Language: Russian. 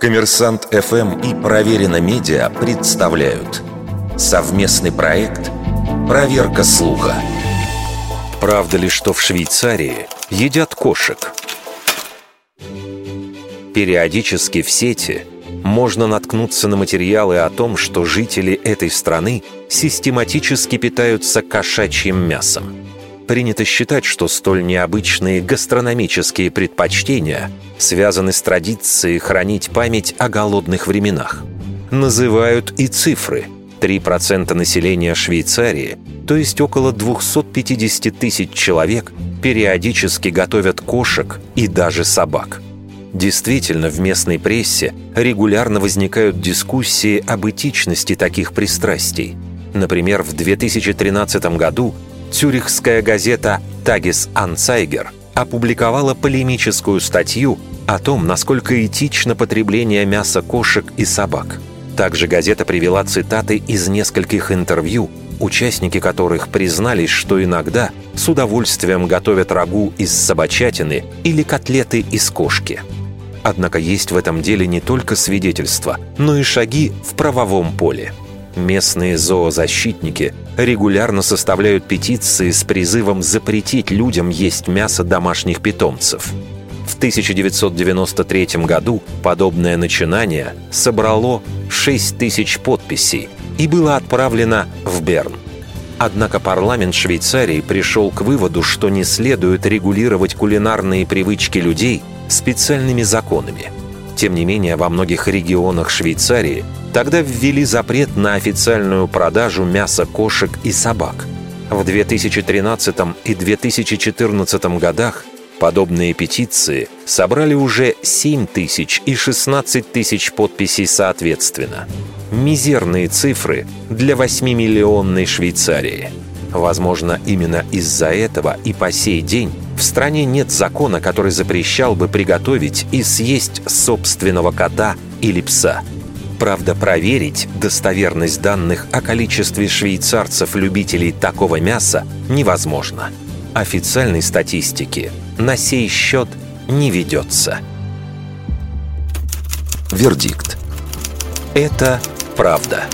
Коммерсант ФМ и Проверено Медиа представляют совместный проект «Проверка слуха». Правда ли, что в Швейцарии едят кошек? Периодически в сети можно наткнуться на материалы о том, что жители этой страны систематически питаются кошачьим мясом. Принято считать, что столь необычные гастрономические предпочтения связаны с традицией хранить память о голодных временах. Называют и цифры. 3% населения Швейцарии, то есть около 250 тысяч человек, периодически готовят кошек и даже собак. Действительно, в местной прессе регулярно возникают дискуссии об этичности таких пристрастий. Например, в 2013 году Цюрихская газета «Тагис Ансайгер» опубликовала полемическую статью о том, насколько этично потребление мяса кошек и собак. Также газета привела цитаты из нескольких интервью, участники которых признались, что иногда с удовольствием готовят рагу из собачатины или котлеты из кошки. Однако есть в этом деле не только свидетельства, но и шаги в правовом поле – Местные зоозащитники регулярно составляют петиции с призывом запретить людям есть мясо домашних питомцев. В 1993 году подобное начинание собрало 6 тысяч подписей и было отправлено в Берн. Однако парламент Швейцарии пришел к выводу, что не следует регулировать кулинарные привычки людей специальными законами. Тем не менее, во многих регионах Швейцарии Тогда ввели запрет на официальную продажу мяса кошек и собак. В 2013 и 2014 годах подобные петиции собрали уже 7 тысяч и 16 тысяч подписей соответственно. Мизерные цифры для 8-миллионной Швейцарии. Возможно, именно из-за этого и по сей день в стране нет закона, который запрещал бы приготовить и съесть собственного кота или пса – Правда, проверить достоверность данных о количестве швейцарцев-любителей такого мяса невозможно. Официальной статистики на сей счет не ведется. Вердикт. Это правда.